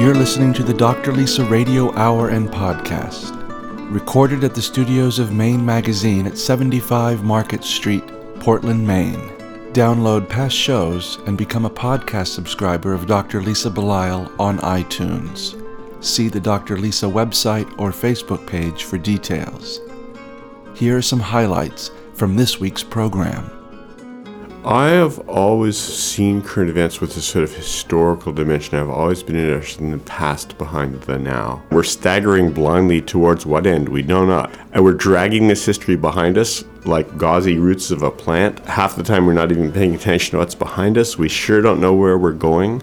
You're listening to the Dr. Lisa Radio Hour and Podcast, recorded at the studios of Maine Magazine at 75 Market Street, Portland, Maine. Download past shows and become a podcast subscriber of Dr. Lisa Belisle on iTunes. See the Dr. Lisa website or Facebook page for details. Here are some highlights from this week's program. I have always seen current events with a sort of historical dimension. I've always been interested in the past behind the now. We're staggering blindly towards what end? We know not. And we're dragging this history behind us like gauzy roots of a plant. Half the time we're not even paying attention to what's behind us. We sure don't know where we're going.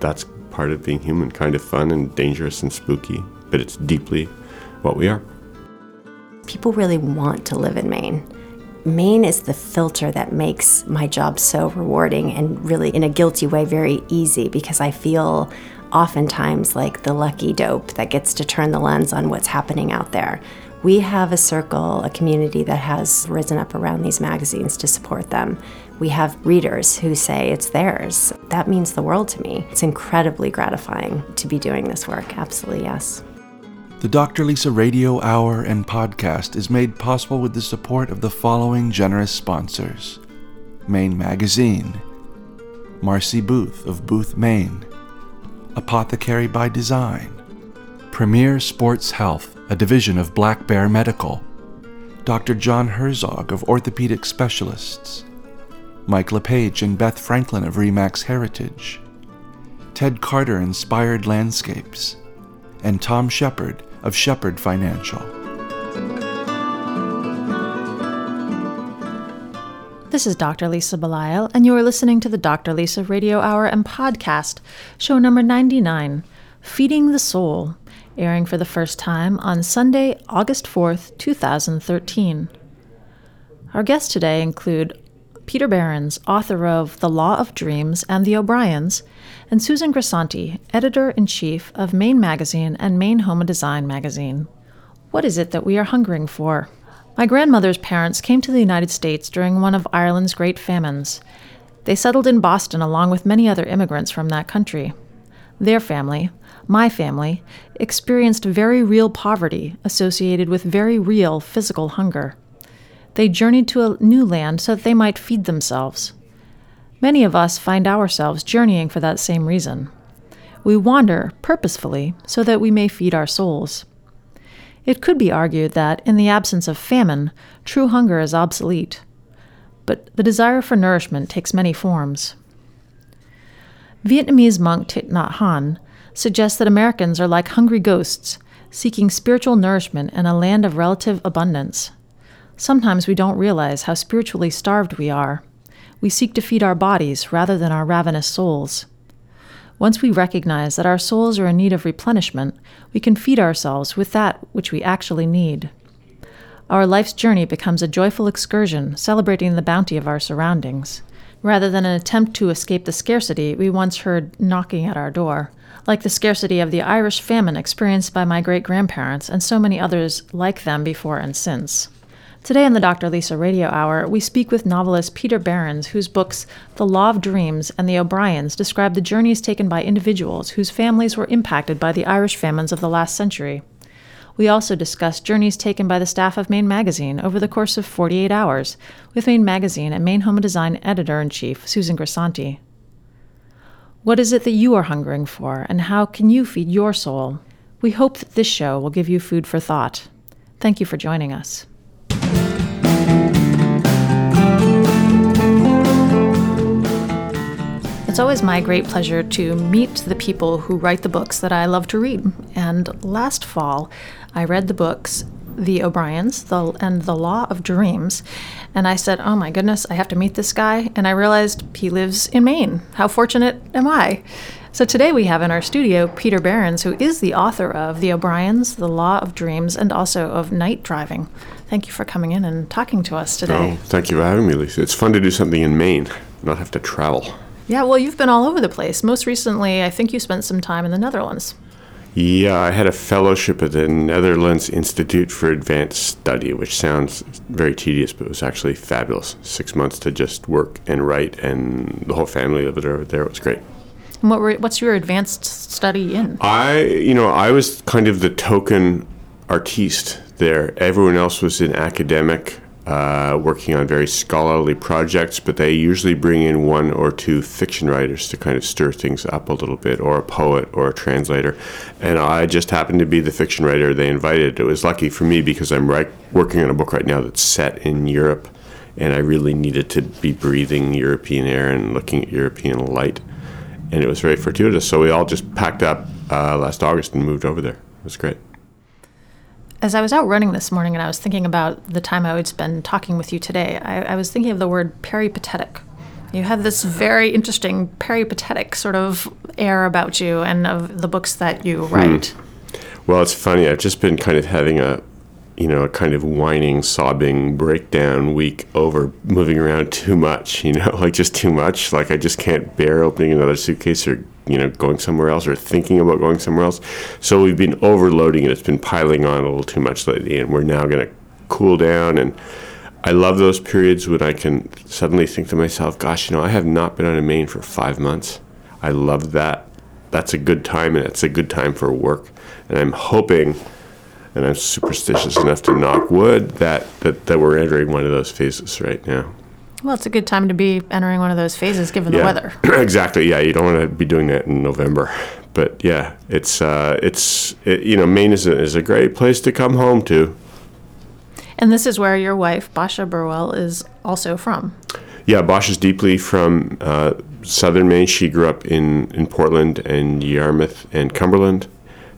That's part of being human, kind of fun and dangerous and spooky, but it's deeply what we are. People really want to live in Maine. Maine is the filter that makes my job so rewarding and really, in a guilty way, very easy because I feel oftentimes like the lucky dope that gets to turn the lens on what's happening out there. We have a circle, a community that has risen up around these magazines to support them. We have readers who say it's theirs. That means the world to me. It's incredibly gratifying to be doing this work. Absolutely, yes. The Dr. Lisa Radio Hour and Podcast is made possible with the support of the following generous sponsors Maine Magazine, Marcy Booth of Booth, Maine, Apothecary by Design, Premier Sports Health, a division of Black Bear Medical, Dr. John Herzog of Orthopedic Specialists, Mike LePage and Beth Franklin of Remax Heritage, Ted Carter Inspired Landscapes, and Tom Shepard of Shepherd Financial. This is Dr. Lisa Belisle, and you are listening to the Dr. Lisa Radio Hour and Podcast, show number 99, Feeding the Soul, airing for the first time on Sunday, August 4th, 2013. Our guests today include Peter Behrens, author of The Law of Dreams and The O'Briens, and Susan Grisanti, editor in chief of Maine Magazine and Maine Home and Design Magazine. What is it that we are hungering for? My grandmother's parents came to the United States during one of Ireland's great famines. They settled in Boston along with many other immigrants from that country. Their family, my family, experienced very real poverty associated with very real physical hunger. They journeyed to a new land so that they might feed themselves. Many of us find ourselves journeying for that same reason. We wander purposefully so that we may feed our souls. It could be argued that, in the absence of famine, true hunger is obsolete. But the desire for nourishment takes many forms. Vietnamese monk Thich Nhat Hanh suggests that Americans are like hungry ghosts, seeking spiritual nourishment in a land of relative abundance. Sometimes we don't realize how spiritually starved we are. We seek to feed our bodies rather than our ravenous souls. Once we recognize that our souls are in need of replenishment, we can feed ourselves with that which we actually need. Our life's journey becomes a joyful excursion, celebrating the bounty of our surroundings, rather than an attempt to escape the scarcity we once heard knocking at our door, like the scarcity of the Irish famine experienced by my great grandparents and so many others like them before and since. Today on the Dr. Lisa Radio Hour, we speak with novelist Peter Behrens, whose books The Law of Dreams and The O'Briens describe the journeys taken by individuals whose families were impacted by the Irish famines of the last century. We also discuss journeys taken by the staff of Maine Magazine over the course of 48 hours with Maine Magazine and Maine Home Design editor in chief, Susan Grisanti. What is it that you are hungering for, and how can you feed your soul? We hope that this show will give you food for thought. Thank you for joining us. It's always my great pleasure to meet the people who write the books that I love to read. And last fall, I read the books The O'Briens the, and The Law of Dreams. And I said, Oh my goodness, I have to meet this guy. And I realized he lives in Maine. How fortunate am I? So today we have in our studio Peter Behrens, who is the author of The O'Briens, The Law of Dreams, and also of Night Driving. Thank you for coming in and talking to us today. Oh, thank you for having me, Lisa. It's fun to do something in Maine, not have to travel. Yeah, well, you've been all over the place. Most recently, I think you spent some time in the Netherlands. Yeah, I had a fellowship at the Netherlands Institute for Advanced Study, which sounds very tedious, but it was actually fabulous. Six months to just work and write, and the whole family lived over there. It was great. What were, what's your advanced study in? I, you know, I was kind of the token artiste there. Everyone else was in academic, uh, working on very scholarly projects, but they usually bring in one or two fiction writers to kind of stir things up a little bit, or a poet or a translator. And I just happened to be the fiction writer they invited. It was lucky for me because I'm right, working on a book right now that's set in Europe, and I really needed to be breathing European air and looking at European light. And it was very fortuitous. So we all just packed up uh, last August and moved over there. It was great. As I was out running this morning and I was thinking about the time I would spend talking with you today, I, I was thinking of the word peripatetic. You have this very interesting peripatetic sort of air about you and of the books that you hmm. write. Well, it's funny. I've just been kind of having a, you know, a kind of whining, sobbing breakdown week over moving around too much. You know, like just too much. Like I just can't bear opening another suitcase or you know going somewhere else or thinking about going somewhere else. So we've been overloading it. It's been piling on a little too much lately, and we're now going to cool down. And I love those periods when I can suddenly think to myself, "Gosh, you know, I have not been on a main for five months. I love that. That's a good time, and it's a good time for work." And I'm hoping and I'm superstitious enough to knock wood that, that, that we're entering one of those phases right now. Well, it's a good time to be entering one of those phases given the weather. exactly. Yeah, you don't want to be doing that in November. But yeah, it's uh, it's it, you know Maine is a, is a great place to come home to. And this is where your wife Basha Burwell is also from. Yeah, Basha's deeply from uh, southern Maine. She grew up in, in Portland and Yarmouth and Cumberland.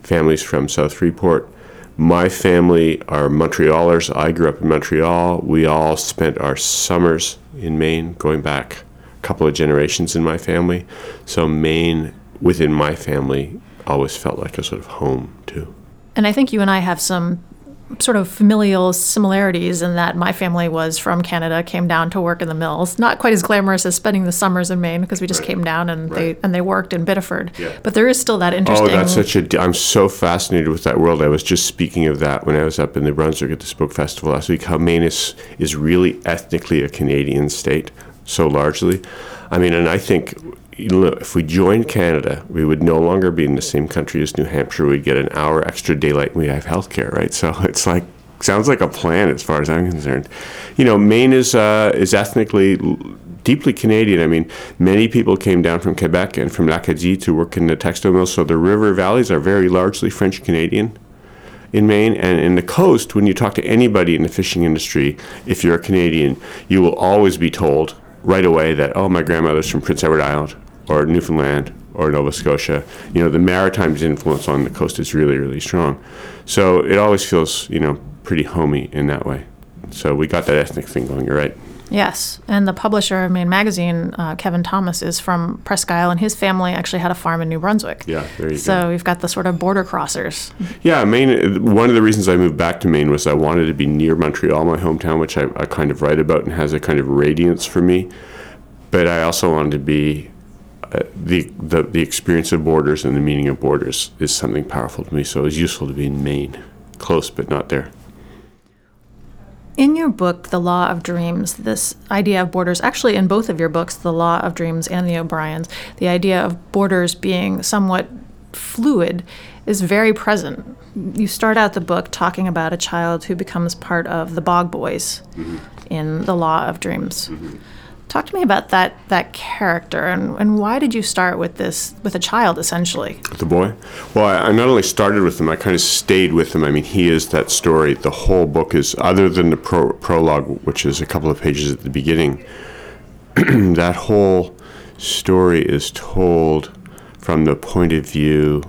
Families from South Freeport. My family are Montrealers. I grew up in Montreal. We all spent our summers in Maine, going back a couple of generations in my family. So Maine, within my family, always felt like a sort of home too. And I think you and I have some sort of familial similarities in that my family was from Canada, came down to work in the mills. Not quite as glamorous as spending the summers in Maine because we just right. came down and right. they and they worked in Biddeford. Yeah. But there is still that oh, interesting. Oh, that's such a. I'm so fascinated with that world. I was just speaking of that when I was up in New Brunswick at the Spoke Festival last week. How Maine is is really ethnically a Canadian state so largely. I mean, and I think if we joined Canada, we would no longer be in the same country as New Hampshire. We'd get an hour extra daylight and we'd have health care, right? So it's like, sounds like a plan as far as I'm concerned. You know, Maine is, uh, is ethnically deeply Canadian. I mean, many people came down from Quebec and from L'Acadie to work in the textile mills, so the river valleys are very largely French Canadian in Maine. And in the coast, when you talk to anybody in the fishing industry, if you're a Canadian, you will always be told right away that, oh, my grandmother's from Prince Edward Island or Newfoundland or Nova Scotia. You know, the Maritimes influence on the coast is really, really strong. So it always feels, you know, pretty homey in that way. So we got that ethnic thing going. You're right. Yes, and the publisher of Maine Magazine, uh, Kevin Thomas, is from Presque Isle, and his family actually had a farm in New Brunswick. Yeah, there you so go. So we've got the sort of border crossers. Yeah, Maine. One of the reasons I moved back to Maine was I wanted to be near Montreal, my hometown, which I, I kind of write about and has a kind of radiance for me. But I also wanted to be the, the the experience of borders and the meaning of borders is something powerful to me. So it was useful to be in Maine, close but not there. In your book, The Law of Dreams, this idea of borders, actually in both of your books, The Law of Dreams and The O'Briens, the idea of borders being somewhat fluid is very present. You start out the book talking about a child who becomes part of the Bog Boys mm-hmm. in The Law of Dreams. Mm-hmm. Talk to me about that that character and, and why did you start with this with a child essentially? The boy. Well, I, I not only started with him, I kind of stayed with him. I mean, he is that story. The whole book is other than the pro- prologue, which is a couple of pages at the beginning. that whole story is told from the point of view,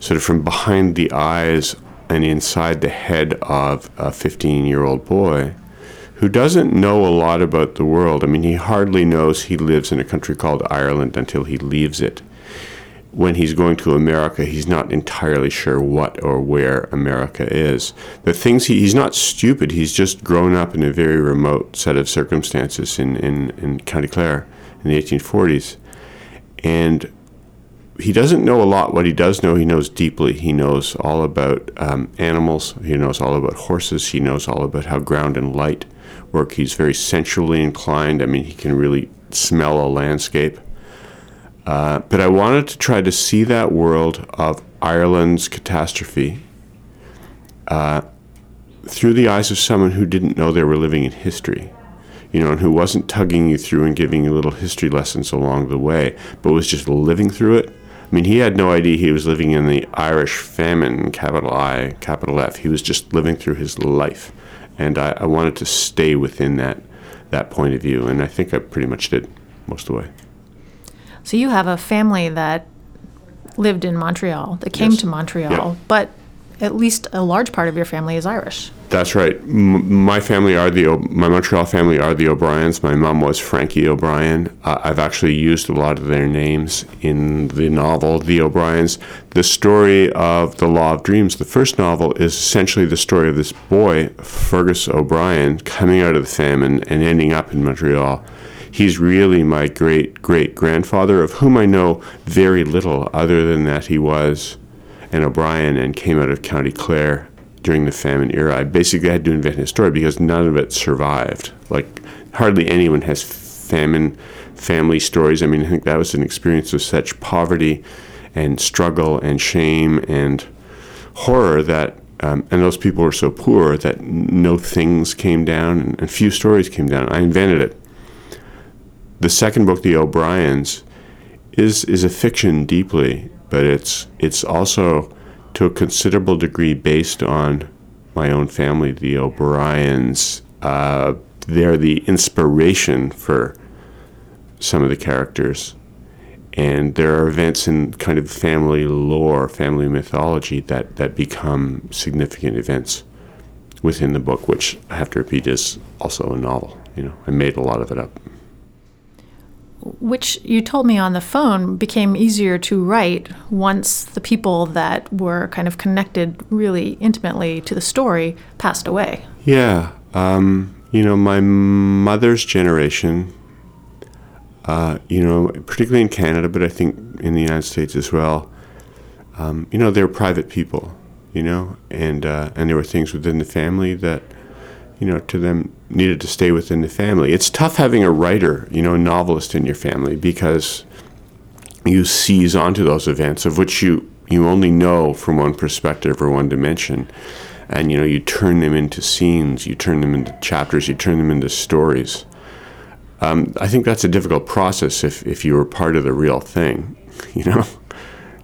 sort of from behind the eyes and inside the head of a 15 year old boy who doesn't know a lot about the world. I mean, he hardly knows he lives in a country called Ireland until he leaves it. When he's going to America, he's not entirely sure what or where America is. The things he, he's not stupid, he's just grown up in a very remote set of circumstances in, in, in County Clare in the 1840s. And he doesn't know a lot. What he does know, he knows deeply. He knows all about um, animals. He knows all about horses. He knows all about how ground and light work. He's very sensually inclined. I mean, he can really smell a landscape. Uh, but I wanted to try to see that world of Ireland's catastrophe uh, through the eyes of someone who didn't know they were living in history, you know, and who wasn't tugging you through and giving you little history lessons along the way, but was just living through it. I mean, he had no idea he was living in the Irish famine, capital I, capital F. He was just living through his life. And I, I wanted to stay within that, that point of view, and I think I pretty much did most of the way. So you have a family that lived in Montreal, that came Yes. to Montreal, but at least a large part of your family is Irish. That's right. M- my family are the o- my Montreal family are the O'Briens. My mom was Frankie O'Brien. Uh, I've actually used a lot of their names in the novel The O'Briens. The story of The Law of Dreams, the first novel, is essentially the story of this boy Fergus O'Brien coming out of the famine and ending up in Montreal. He's really my great great grandfather, of whom I know very little, other than that he was an O'Brien and came out of County Clare during the famine era. I basically had to invent his story because none of it survived. Like hardly anyone has famine family stories. I mean, I think that was an experience of such poverty and struggle and shame and horror that. Um, and those people were so poor that no things came down and, and few stories came down. I invented it. The second book, The O'Briens, is is a fiction deeply, but it's it's also to a considerable degree based on my own family, the O'Briens. Uh, they're the inspiration for some of the characters, and there are events in kind of family lore, family mythology that that become significant events within the book, which I have to repeat is also a novel. You know, I made a lot of it up. Which you told me on the phone became easier to write once the people that were kind of connected really intimately to the story passed away. Yeah, um, you know, my mother's generation, uh, you know, particularly in Canada, but I think in the United States as well, um, you know, they're private people, you know, and uh, and there were things within the family that, you know, to them needed to stay within the family. It's tough having a writer, you know, a novelist in your family because you seize onto those events of which you you only know from one perspective or one dimension. And you know you turn them into scenes you turn them into chapters you turn them into stories. Um, i think that's a difficult process if, if you were part of the real thing you know?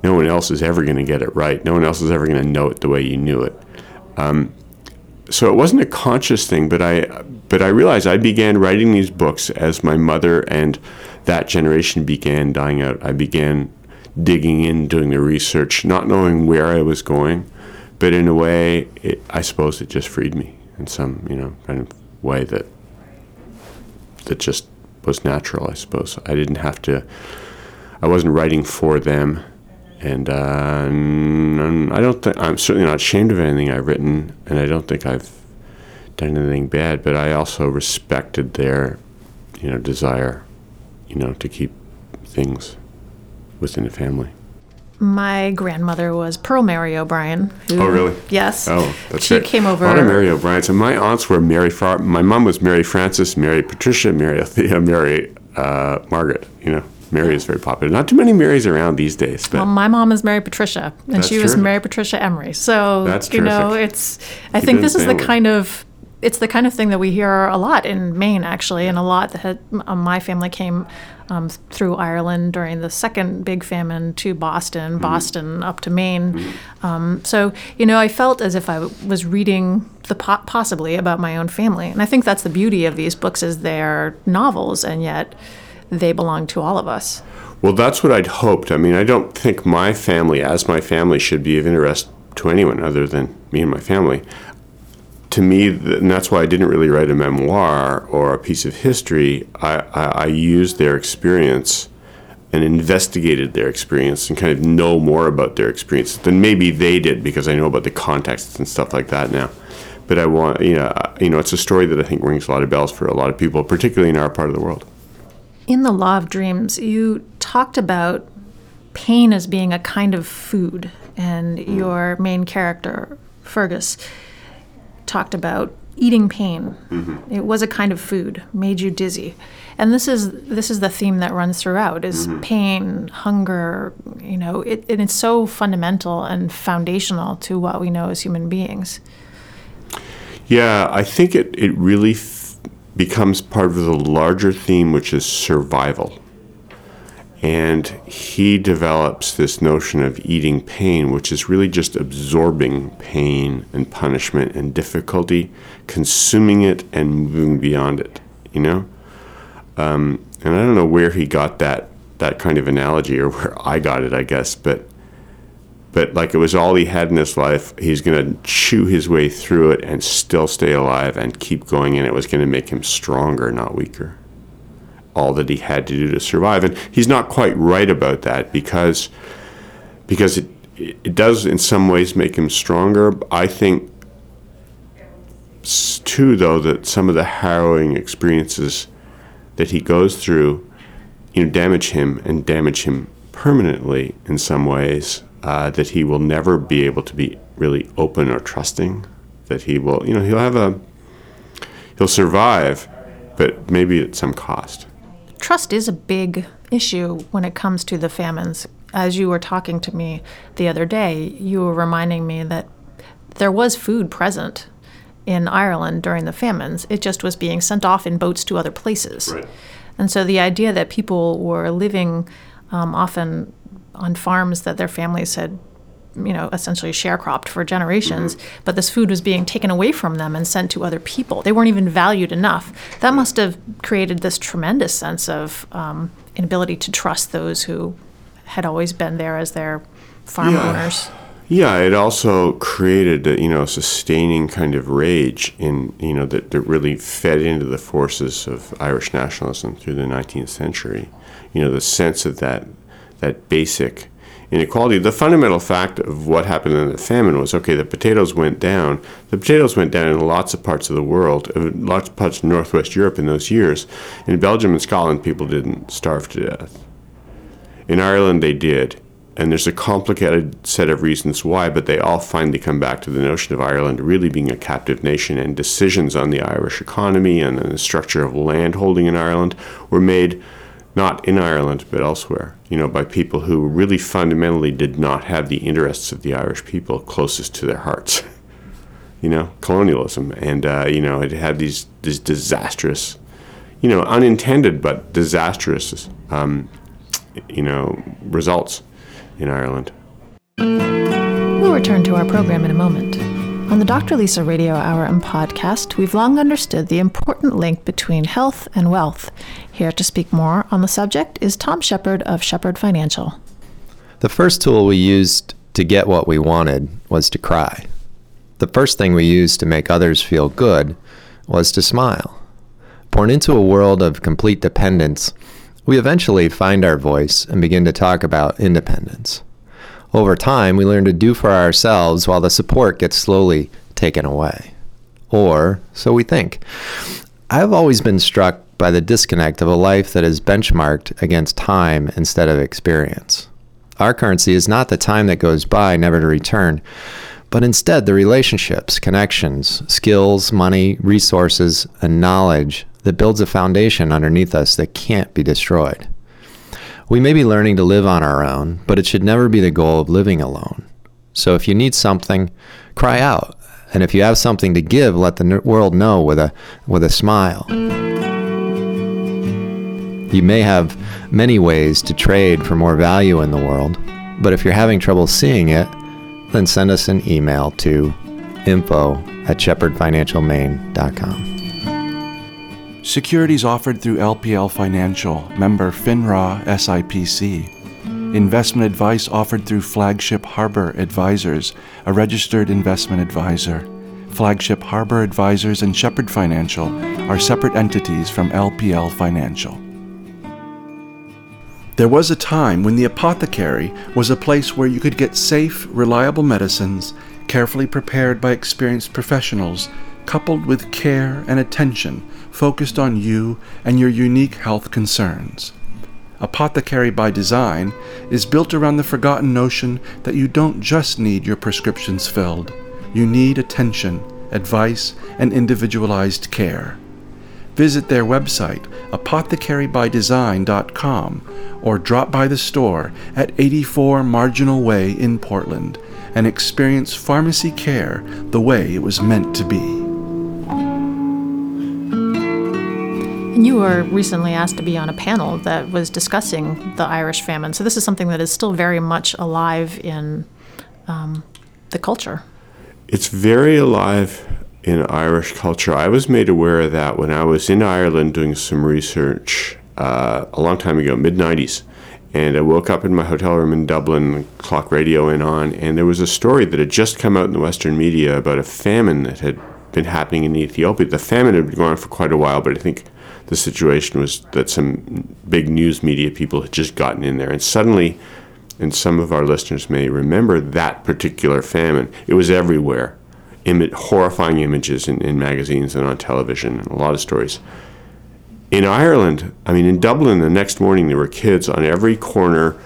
No one else is ever going to get it right. No one else is ever going to know it the way you knew it. Um, so it wasn't a conscious thing but i but i realized i began writing these books as my mother and that generation began dying out. I began digging in doing the research not knowing where i was going but in a way it, i suppose it just freed me in some you know kind of way that that just was natural i suppose. I didn't have to i wasn't writing for them and uh, I don't think I'm certainly not ashamed of anything I've written, and I don't think I've done anything bad. But I also respected their, you know, desire, you know, to keep things within the family. My grandmother was Pearl Mary O'Brien. Who, Oh, really? Yes. Oh, that's she right. came over. A lot of Mary O'Briens. And my aunts were Mary. Far- my mom was Mary Frances, Mary Patricia, Mary Althea, Mary uh, Margaret. You know, Mary is very popular. Not too many Marys around these days, but Well, my mom is Mary Patricia, and That's she was terrific. Mary Patricia Emery. So That's you know, it's. I Keep think it this is the kind of. It's the kind of thing that we hear a lot in Maine, actually, and a lot that had, um, my family came um, through Ireland during the second big famine to Boston, Mm-hmm. Boston up to Maine. Um, so you know, I felt as if I was reading the po- possibly about my own family, and I think that's the beauty of these books is they're novels, and yet they belong to all of us. Well, that's what I'd hoped. I mean, I don't think my family, as my family, should be of interest to anyone other than me and my family. To me, and that's why I didn't really write a memoir or a piece of history. I, I, I used their experience and investigated their experience and kind of know more about their experience than maybe they did because I know about the contexts and stuff like that now. But I want, you know, you know, it's a story that I think rings a lot of bells for a lot of people, particularly in our part of the world. In the Law of Dreams, you talked about pain as being a kind of food, and mm. your main character, Fergus, talked about eating pain. Mm-hmm. It was a kind of food, made you dizzy. And this is this is the theme that runs throughout is mm-hmm. pain, hunger, you know, it, and it's so fundamental and foundational to what we know as human beings. Yeah, I think it, it really becomes part of the larger theme, which is survival. And he develops this notion of eating pain, which is really just absorbing pain and punishment and difficulty, consuming it and moving beyond it, you know? Um, and I don't know where he got that, that kind of analogy or where I got it, I guess, but but like it was all he had in his life. He's going to chew his way through it and still stay alive and keep going, and it was going to make him stronger, not weaker. All that he had to do to survive, and he's not quite right about that because because it it does in some ways make him stronger. I think too, though, that some of the harrowing experiences that he goes through, you know, damage him and damage him permanently in some ways. Uh, that he will never be able to be really open or trusting. That he will, you know, he'll have a, he'll survive, but maybe at some cost. Trust is a big issue when it comes to the famines. As you were talking to me the other day, you were reminding me that there was food present in Ireland during the famines. It just was being sent off in boats to other places. And so the idea that people were living um, often on farms that their families had, you know, essentially sharecropped for generations, but this food was being taken away from them and sent to other people. They weren't even valued enough. That must have created this tremendous sense of um, inability to trust those who had always been there as their farm Yeah. owners. Yeah, it also created a, you know sustaining kind of rage in you know that, that really fed into the forces of Irish nationalism through the 19th century. You know the sense of that that basic inequality. The fundamental fact of what happened in the famine was okay. The potatoes went down. The potatoes went down in lots of parts of the world, uh, lots of parts of northwest Europe in those years. In Belgium and Scotland, people didn't starve to death. In Ireland, they did. And there's a complicated set of reasons why, but they all finally come back to the notion of Ireland really being a captive nation, and decisions on the Irish economy and the structure of land holding in Ireland were made not in Ireland, but elsewhere, you know, by people who really fundamentally did not have the interests of the Irish people closest to their hearts. You know, colonialism, and uh, you know, it had these these disastrous, you know, unintended but disastrous, um, you know, results in Ireland. We'll return to our program in a moment. On the Dr. Lisa Radio Hour and podcast, we've long understood the important link between health and wealth. Here to speak more on the subject is Tom Shepard of Shepard Financial. The first tool we used to get what we wanted was to cry. The first thing we used to make others feel good was to smile. Born into a world of complete dependence, we eventually find our voice and begin to talk about independence. Over time, we learn to do for ourselves while the support gets slowly taken away. Or so we think. I've always been struck by the disconnect of a life that is benchmarked against time instead of experience. Our currency is not the time that goes by, never to return, but instead the relationships, connections, skills, money, resources, and knowledge that builds a foundation underneath us that can't be destroyed. We may be learning to live on our own, but it should never be the goal of living alone. So if you need something, cry out. And if you have something to give, let the world know with a, with a smile. You may have many ways to trade for more value in the world, but if you're having trouble seeing it, then send us an email to info at shepherdfinancialmaine.com. Securities offered through LPL Financial, member FINRA SIPC. Investment advice offered through Flagship Harbor Advisors, a registered investment advisor. Flagship Harbor Advisors and Shepherd Financial are separate entities from LPL Financial. There was a time when the apothecary was a place where you could get safe, reliable medicines, carefully prepared by experienced professionals, coupled with care and attention focused on you and your unique health concerns. Apothecary by Design is built around the forgotten notion that you don't just need your prescriptions filled, you need attention advice, and individualized care. Visit their website, apothecarybydesign.com, or drop by the store at 84 Marginal Way in Portland and experience pharmacy care the way it was meant to be. You were recently asked to be on a panel that was discussing the Irish famine. So this is something that is still very much alive in um, the culture. It's very alive in Irish culture. I was made aware of that when I was in Ireland doing some research uh, a long time ago, mid 90s. And I woke up in my hotel room in Dublin, clock radio in on, and there was a story that had just come out in the Western media about a famine that had been happening in Ethiopia. The famine had been going on for quite a while, but I think the situation was that some big news media people had just gotten in there. And suddenly, and some of our listeners may remember that particular famine, it was everywhere. Imi- horrifying images in, in magazines and on television, and a lot of stories. In Ireland, I mean, in Dublin, the next morning there were kids on every corner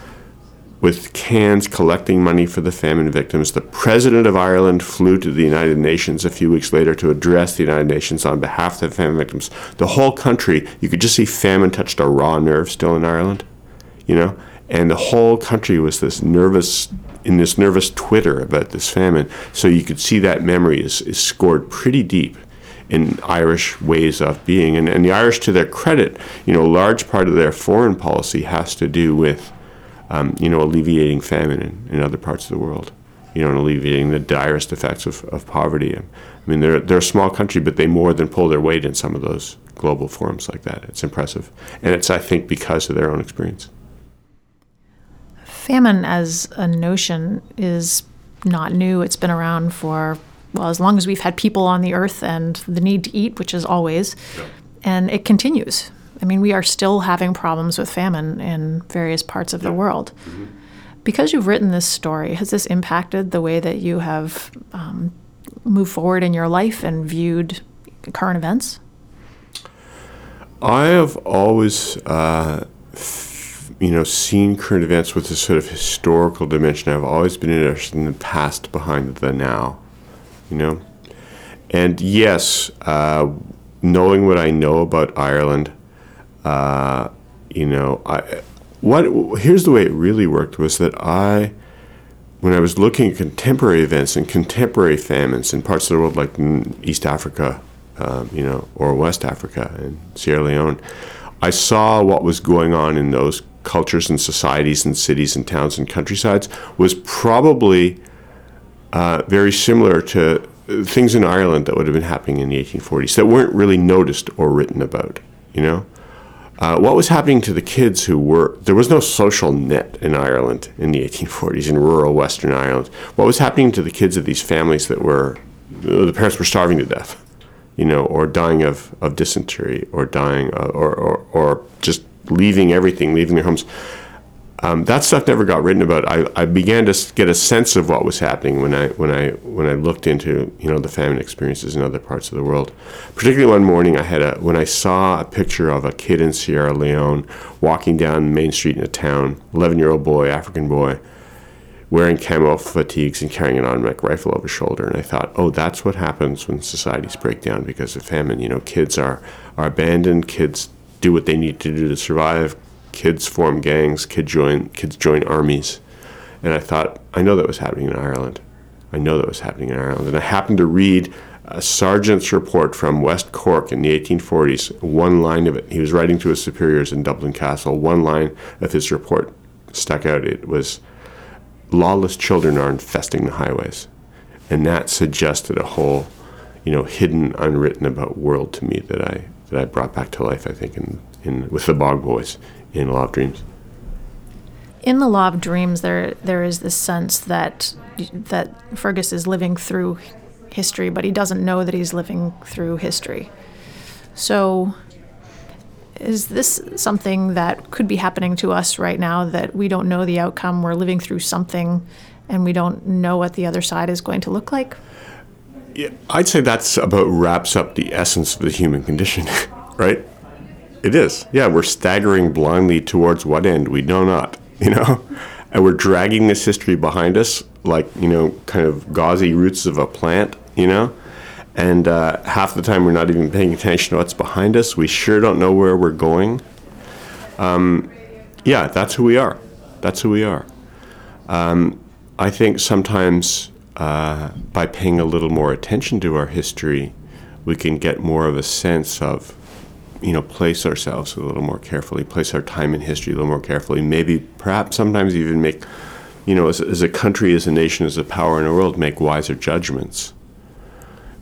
with cans collecting money for the famine victims. The president of Ireland flew to the United Nations a few weeks later to address the United Nations on behalf of the famine victims. The whole country, you could just see famine touched a raw nerve still in Ireland, you know? And the whole country was this nervous, in this nervous Twitter about this famine. So you could see that memory is, is scored pretty deep in Irish ways of being. And, and the Irish, to their credit, you know, a large part of their foreign policy has to do with um, you know, alleviating famine in, in other parts of the world, you know, and alleviating the direst effects of, of poverty. I mean, they're, they're a small country, but they more than pull their weight in some of those global forums like that. It's impressive. And it's, I think, because of their own experience. Famine as a notion is not new. It's been around for, well, as long as we've had people on the earth and the need to eat, which is always, and it continues. I mean, we are still having problems with famine in various parts of the world. Mm-hmm. Because you've written this story, has this impacted the way that you have um, moved forward in your life and viewed current events? I have always, uh, f- you know, seen current events with a sort of historical dimension. I've always been interested in the past behind the now, you know. And yes, uh, knowing what I know about Ireland, uh, you know, I what here's the way it really worked was that I when I was looking at contemporary events and contemporary famines in parts of the world like East Africa, um, you know, or West Africa and Sierra Leone, I saw what was going on in those cultures and societies and cities and towns and countrysides was probably uh, very similar to things in Ireland that would have been happening in the 1840s that weren't really noticed or written about, you know. Uh, what was happening to the kids who were there was no social net in Ireland in the 1840s in rural Western Ireland. What was happening to the kids of these families that were the parents were starving to death, you know, or dying of, of dysentery, or dying, uh, or, or or just leaving everything, leaving their homes. Um, that stuff never got written about. I, I began to get a sense of what was happening when I when I when I looked into you know the famine experiences in other parts of the world. Particularly one morning, I had a when I saw a picture of a kid in Sierra Leone walking down Main Street in a town, eleven year old boy, African boy, wearing camo fatigues and carrying an automatic rifle over his shoulder, and I thought, oh, that's what happens when societies break down because of famine. You know, kids are are abandoned. Kids do what they need to do to survive kids form gangs, kid join, kids join armies. And I thought, I know that was happening in Ireland. I know that was happening in Ireland. And I happened to read a sergeant's report from West Cork in the 1840s, one line of it. He was writing to his superiors in Dublin Castle. One line of his report stuck out. It was, lawless children are infesting the highways. And that suggested a whole, you know, hidden, unwritten about world to me that I, that I brought back to life, I think, in, in, with the Bog Boys in Law of Dreams? In the Law of Dreams, there there is this sense that that Fergus is living through history, but he doesn't know that he's living through history. So, is this something that could be happening to us right now that we don't know the outcome? We're living through something, and we don't know what the other side is going to look like. Yeah, I'd say that's about wraps up the essence of the human condition, right? It is. Yeah, we're staggering blindly towards what end? We know not, you know? And we're dragging this history behind us like, you know, kind of gauzy roots of a plant, you know? And uh, half the time we're not even paying attention to what's behind us. We sure don't know where we're going. Um, yeah, that's who we are. That's who we are. Um, I think sometimes uh, by paying a little more attention to our history, we can get more of a sense of, you know, place ourselves a little more carefully, place our time in history a little more carefully, maybe perhaps sometimes even make, you know, as, as a country, as a nation, as a power in the world, make wiser judgments.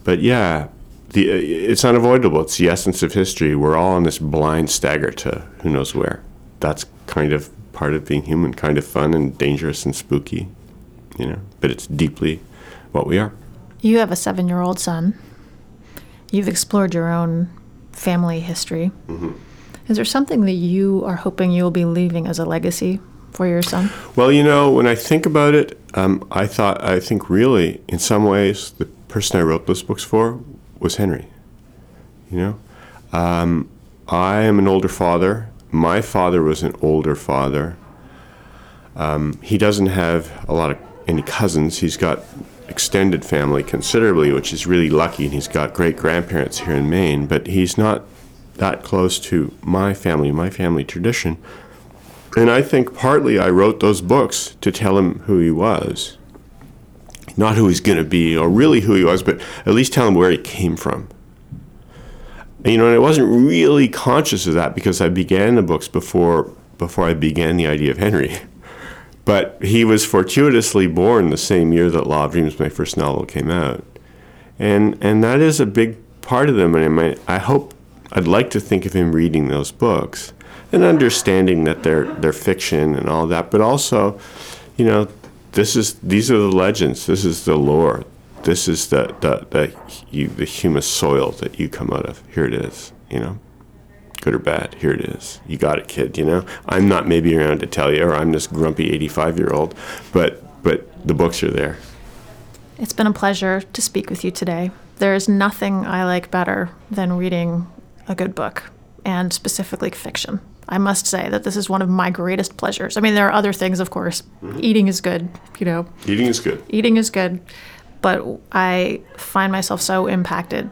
But yeah, the, it's unavoidable. It's the essence of history. We're all on this blind stagger to who knows where. That's kind of part of being human, kind of fun and dangerous and spooky, you know, but it's deeply what we are. You have a seven year old son. You've explored your own family history. Mm-hmm. Is there something that you are hoping you will be leaving as a legacy for your son? Well, you know, when I think about it, um, I thought, I think really, in some ways, the person I wrote those books for was Henry. You know, um, I am an older father. My father was an older father. Um, he doesn't have a lot of any cousins. He's got extended family considerably, which is really lucky. And he's got great grandparents here in Maine, but he's not that close to my family, my family tradition. And I think partly I wrote those books to tell him who he was. Not who he's going to be, or really who he was, but at least tell him where he came from. And, you know, and I wasn't really conscious of that because I began the books before before I began the idea of Henry. But he was fortuitously born the same year that Law of Dreams, my first novel, came out, and and that is a big part of them. And I, might, I hope I'd like to think of him reading those books and understanding that they're they're fiction and all that, but also, you know, this is these are the legends. This is the lore. This is the the the, you, the humus soil that you come out of. Here it is. You know good or bad. Here it is. You got it, kid. You know, I'm not maybe around to tell you, or I'm this grumpy 85 year old, but but the books are there. It's been a pleasure to speak with you today. There is nothing I like better than reading a good book, and specifically fiction. I must say that this is one of my greatest pleasures. I mean, there are other things, of course. Mm-hmm. Eating is good, you know. Eating is good. Eating is good. But I find myself so impacted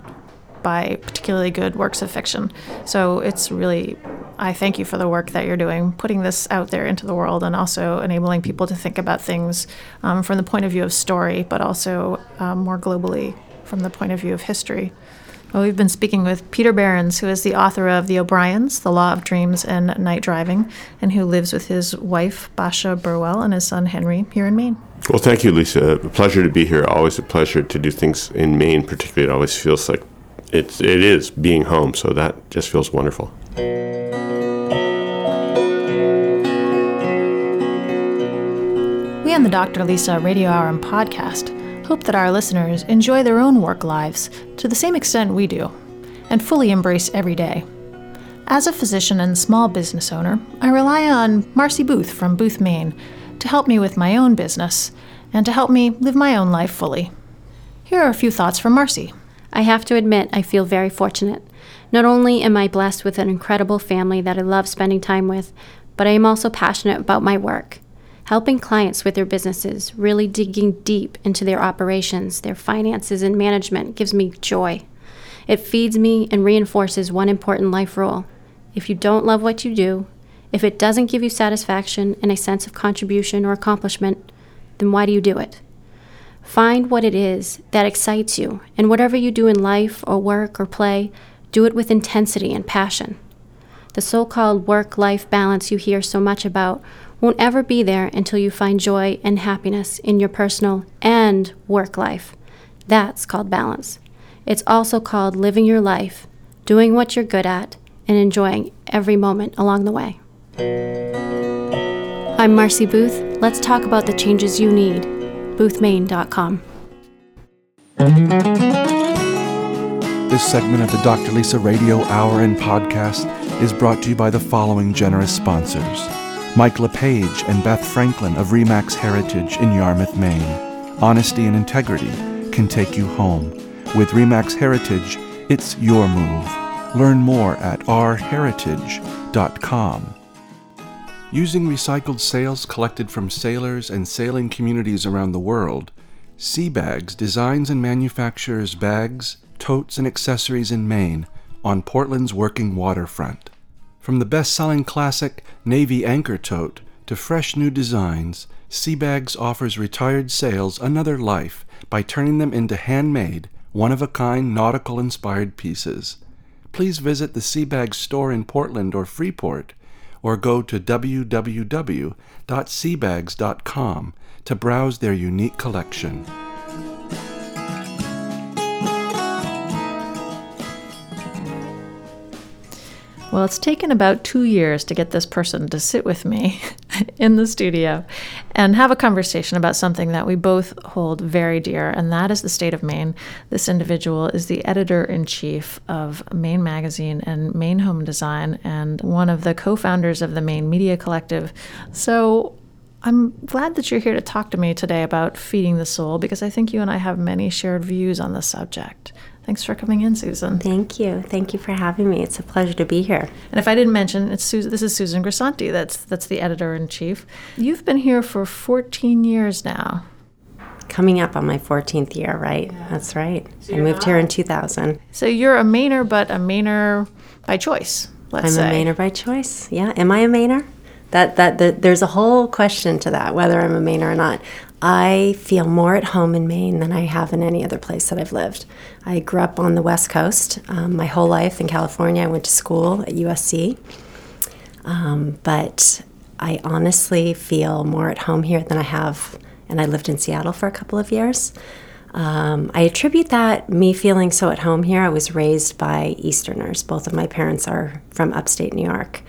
by particularly good works of fiction. So it's really, I thank you for the work that you're doing, putting this out there into the world and also enabling people to think about things um, from the point of view of story, but also um, more globally from the point of view of history. Well, we've been speaking with Peter Behrens, who is the author of The O'Briens, The Law of Dreams, and Night Driving, and who lives with his wife, Basha Burwell, and his son, Henry, here in Maine. Well, thank you, Lisa. A pleasure to be here. Always a pleasure to do things in Maine, particularly. It always feels like it's it is being home, so that just feels wonderful. We on the Dr. Lisa Radio Hour and podcast hope that our listeners enjoy their own work lives to the same extent we do, and fully embrace every day. As a physician and small business owner, I rely on Marcy Booth from Booth, Maine, to help me with my own business and to help me live my own life fully. Here are a few thoughts from Marcy. I have to admit, I feel very fortunate. Not only am I blessed with an incredible family that I love spending time with, but I am also passionate about my work. Helping clients with their businesses, really digging deep into their operations, their finances, and management gives me joy. It feeds me and reinforces one important life rule. If you don't love what you do, if it doesn't give you satisfaction and a sense of contribution or accomplishment, then why do you do it? Find what it is that excites you, and whatever you do in life or work or play, do it with intensity and passion. The so called work life balance you hear so much about won't ever be there until you find joy and happiness in your personal and work life. That's called balance. It's also called living your life, doing what you're good at, and enjoying every moment along the way. I'm Marcy Booth. Let's talk about the changes you need boothmaine.com. This segment of the Dr. Lisa Radio Hour and Podcast is brought to you by the following generous sponsors Mike LePage and Beth Franklin of Remax Heritage in Yarmouth, Maine. Honesty and integrity can take you home. With Remax Heritage, it's your move. Learn more at rheritage.com. Using recycled sails collected from sailors and sailing communities around the world, Seabags designs and manufactures bags, totes and accessories in Maine on Portland's working waterfront. From the best selling classic Navy Anchor tote to fresh new designs, Seabags offers retired sails another life by turning them into handmade, one of a kind nautical inspired pieces. Please visit the Seabags store in Portland or Freeport or go to www.seabags.com to browse their unique collection. Well, it's taken about two years to get this person to sit with me in the studio and have a conversation about something that we both hold very dear, and that is the state of Maine. This individual is the editor in chief of Maine Magazine and Maine Home Design, and one of the co founders of the Maine Media Collective. So, I'm glad that you're here to talk to me today about feeding the soul because I think you and I have many shared views on the subject. Thanks for coming in, Susan. Thank you. Thank you for having me. It's a pleasure to be here. And if I didn't mention, it's Susan, this is Susan Grisanti. That's that's the editor in chief. You've been here for 14 years now. Coming up on my 14th year, right? Yeah. That's right. So I moved here in 2000. So you're a Mainer, but a Mainer by choice. Let's I'm say. a Mainer by choice. Yeah. Am I a Mainer? That, that, that there's a whole question to that whether I'm a Mainer or not. I feel more at home in Maine than I have in any other place that I've lived. I grew up on the West Coast um, my whole life in California. I went to school at USC. Um, but I honestly feel more at home here than I have, and I lived in Seattle for a couple of years. Um, I attribute that me feeling so at home here. I was raised by Easterners. Both of my parents are from upstate New York.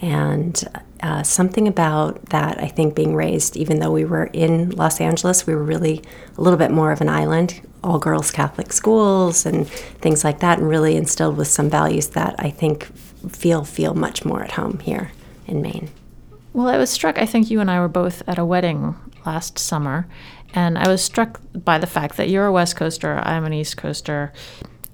And uh, something about that, I think, being raised, even though we were in Los Angeles, we were really a little bit more of an island, all girls Catholic schools and things like that, and really instilled with some values that I think feel feel much more at home here in Maine. Well, I was struck. I think you and I were both at a wedding last summer, and I was struck by the fact that you're a West Coaster, I'm an East Coaster,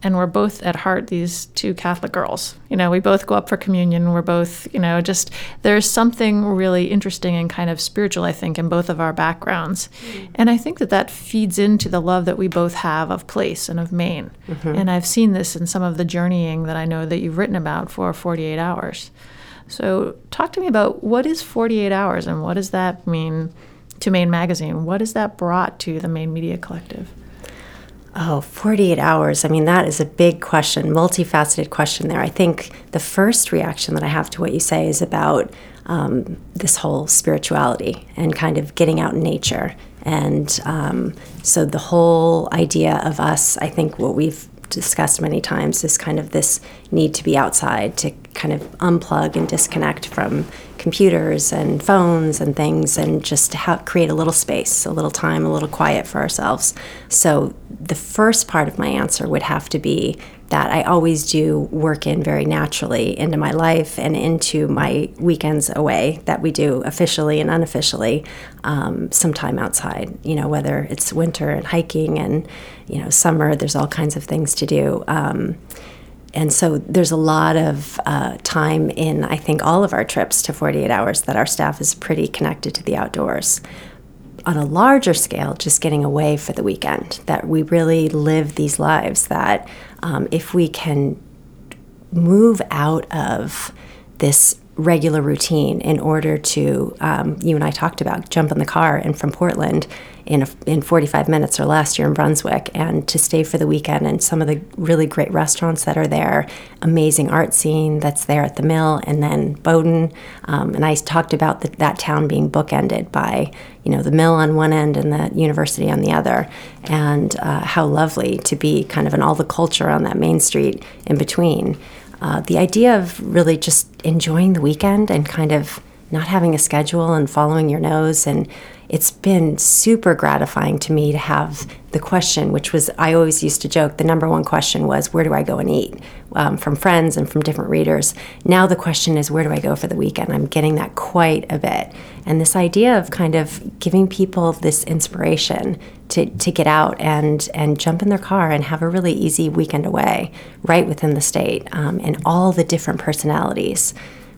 and we're both at heart these two Catholic girls. You know, we both go up for communion. We're both, you know, just there's something really interesting and kind of spiritual, I think, in both of our backgrounds. Mm-hmm. And I think that that feeds into the love that we both have of place and of Maine. Mm-hmm. And I've seen this in some of the journeying that I know that you've written about for 48 hours. So, talk to me about what is 48 hours and what does that mean to Maine Magazine? What has that brought to the Maine Media Collective? Oh, 48 hours. I mean, that is a big question, multifaceted question there. I think the first reaction that I have to what you say is about um, this whole spirituality and kind of getting out in nature. And um, so the whole idea of us, I think what we've discussed many times is kind of this need to be outside to kind of unplug and disconnect from computers and phones and things and just to have, create a little space, a little time, a little quiet for ourselves. So the first part of my answer would have to be that I always do work in very naturally into my life and into my weekends away that we do officially and unofficially um, sometime outside, you know, whether it's winter and hiking and, you know, summer, there's all kinds of things to do. Um, and so there's a lot of uh, time in, I think, all of our trips to 48 hours that our staff is pretty connected to the outdoors. On a larger scale, just getting away for the weekend, that we really live these lives that um, if we can move out of this regular routine in order to, um, you and I talked about, jump in the car and from Portland in, a, in 45 minutes or less, you're in Brunswick, and to stay for the weekend and some of the really great restaurants that are there, amazing art scene that's there at the mill, and then Bowdoin. Um, and I talked about the, that town being bookended by, you know, the mill on one end and the university on the other, and uh, how lovely to be kind of in all the culture on that main street in between. Uh, the idea of really just enjoying the weekend and kind of not having a schedule and following your nose and it's been super gratifying to me to have the question, which was I always used to joke. The number one question was, "Where do I go and eat?" Um, from friends and from different readers. Now the question is, "Where do I go for the weekend?" I'm getting that quite a bit, and this idea of kind of giving people this inspiration to, to get out and and jump in their car and have a really easy weekend away right within the state, um, and all the different personalities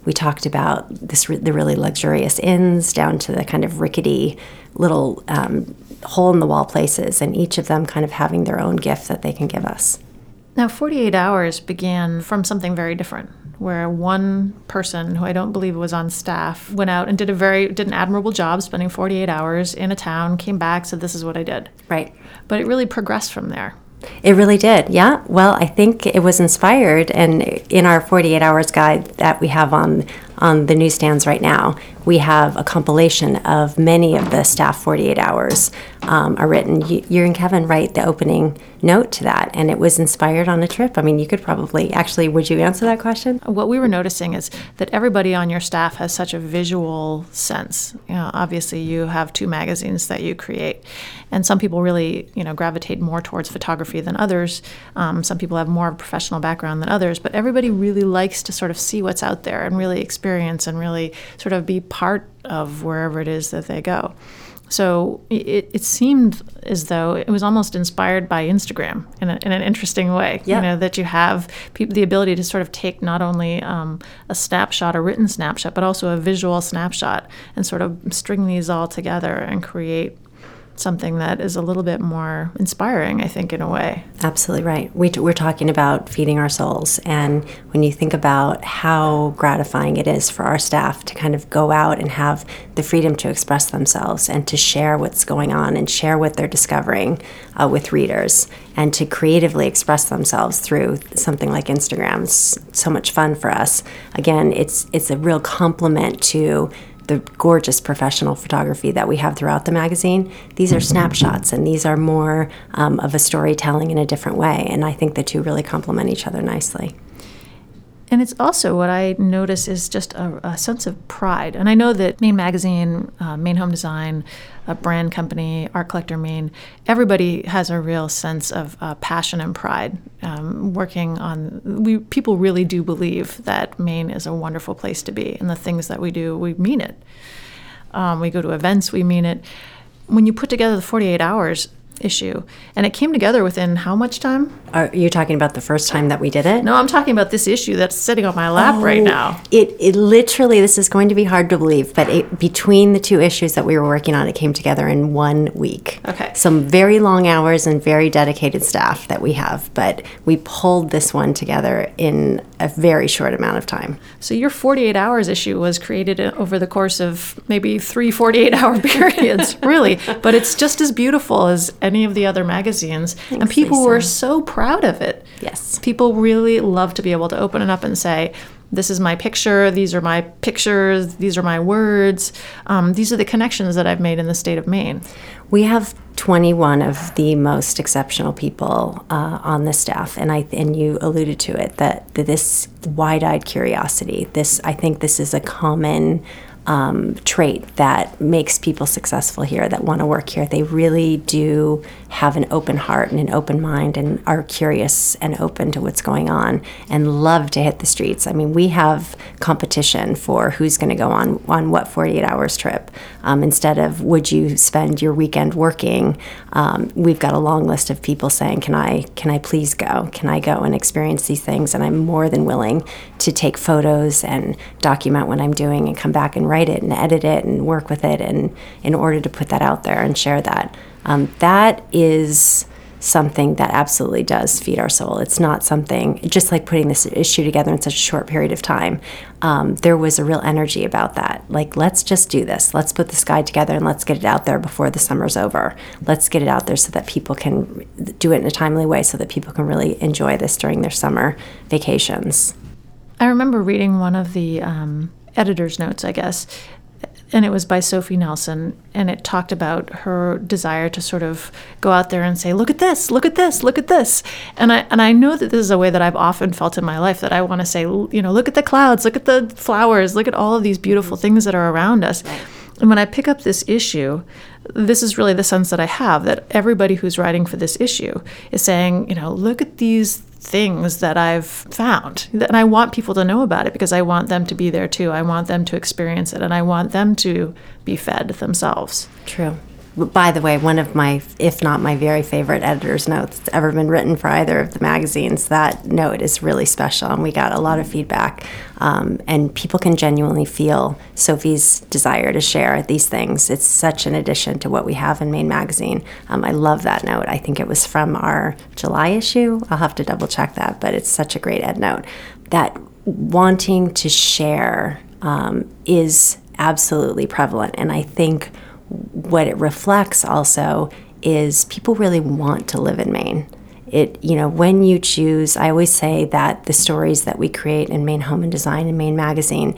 we talked about this, the really luxurious inns down to the kind of rickety little um, hole in the wall places, and each of them kind of having their own gift that they can give us. Now, 48 Hours began from something very different, where one person who I don't believe was on staff went out and did a very did an admirable job spending 48 hours in a town, came back, said this is what I did. Right. But it really progressed from there. It really did. Yeah. Well, I think it was inspired, and in our 48 hours guide that we have on on the newsstands right now, we have a compilation of many of the staff 48 hours um, are written. You, you and Kevin write the opening note to that, and it was inspired on a trip. I mean, you could probably actually, would you answer that question? What we were noticing is that everybody on your staff has such a visual sense. You know, obviously, you have two magazines that you create, and some people really, you know, gravitate more towards photography than others. Um, some people have more of a professional background than others, but everybody really likes to sort of see what's out there and really experience and really sort of be part of wherever it is that they go. So it, it seemed as though it was almost inspired by Instagram in, a, in an interesting way. Yeah. You know, that you have the ability to sort of take not only um, a snapshot, a written snapshot, but also a visual snapshot and sort of string these all together and create something that is a little bit more inspiring, I think, in a way. Absolutely right. We we're talking about feeding our souls. And when you think about how gratifying it is for our staff to kind of go out and have the freedom to express themselves and to share what's going on and share what they're discovering uh, with readers and to creatively express themselves through something like Instagram. It's so much fun for us. Again, it's, it's a real compliment to the gorgeous professional photography that we have throughout the magazine. These are snapshots, and these are more um, of a storytelling in a different way. And I think the two really complement each other nicely. And it's also what I notice is just a, a sense of pride. And I know that Maine Magazine, uh, Maine Home Design, a brand company, Art Collector Maine, everybody has a real sense of uh, passion and pride um, working on. We people really do believe that Maine is a wonderful place to be, and the things that we do, we mean it. Um, we go to events, we mean it. When you put together the 48 hours issue, and it came together within how much time? Are you talking about the first time that we did it? No, I'm talking about this issue that's sitting on my lap oh, right Oh, now. It, it literally, this is going to be hard to believe, but it, between the two issues that we were working on, it came together in one week. Okay. Some very long hours and very dedicated staff that we have, but we pulled this one together in a very short amount of time. So your 48 hours issue was created uh, over the course of maybe three 48 hour periods, really. But it's just as beautiful as any of the other magazines. and people Lisa. were so proud of it. Yes. People really love to be able to open it up and say, this is my picture, these are my pictures, these are my words, um, these are the connections that I've made in the state of Maine. We have 21 of the most exceptional people uh, on the staff, and I and you alluded to it that, that this wide-eyed curiosity. This I think this is a common um, trait that makes people successful here that want to work here. They really do have an open heart and an open mind and are curious and open to what's going on and love to hit the streets. I mean, we have competition for who's going to go on on what 48 hours trip. Um, instead of would you spend your weekend working, um, we've got a long list of people saying, "Can I can I please go? Can I go and experience these things?" And I'm more than willing to take photos and document what I'm doing and come back and write it and edit it and work with it and in order to put that out there and share that. Um, that is something that absolutely does feed our soul. It's not something just like putting this issue together in such a short period of time. Um, there was a real energy about that. Like, let's just do this. Let's put this guide together and let's get it out there before the summer's over. Let's get it out there so that people can do it in a timely way, so that people can really enjoy this during their summer vacations. I remember reading one of the um, editor's notes, I guess, and it was by Sophie Nelson, and it talked about her desire to sort of go out there and say, "Look at this! Look at this! Look at this!" And I and I know that this is a way that I've often felt in my life that I want to say, you know, look at the clouds, look at the flowers, look at all of these beautiful things that are around us. And when I pick up this issue, this is really the sense that I have that everybody who's writing for this issue is saying, you know, look at these things that I've found. And I want people to know about it because I want them to be there too. I want them to experience it and I want them to be fed themselves. True. By the way, one of my, if not my very favorite editor's notes that's ever been written for either of the magazines, that note is really special. And we got a lot of feedback. Um, and people can genuinely feel Sophie's desire to share these things. It's such an addition to what we have in Maine Magazine. Um, I love that note. I think it was from our July issue. I'll have to double check that, but it's such a great ed note. That wanting to share um, is absolutely prevalent. And I think what it reflects also is people really want to live in Maine. It, you know, when you choose, I always say that the stories that we create in Maine Home and Design and Maine Magazine,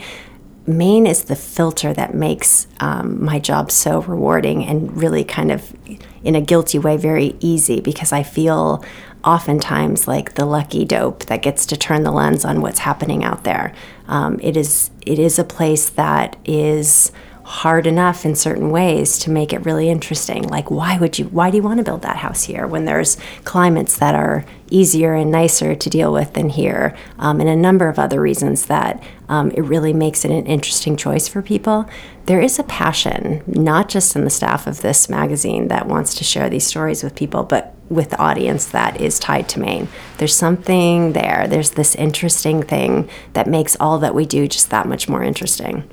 Maine is the filter that makes um, my job so rewarding and really kind of, in a guilty way, very easy because I feel oftentimes like the lucky dope that gets to turn the lens on what's happening out there. Um, it is it is a place that is hard enough in certain ways to make it really interesting. Like, why would you, why do you want to build that house here when there's climates that are easier and nicer to deal with than here? Um, and a number of other reasons that um, it really makes it an interesting choice for people. There is a passion, not just in the staff of this magazine that wants to share these stories with people, but with the audience that is tied to Maine. There's something there. There's this interesting thing that makes all that we do just that much more interesting.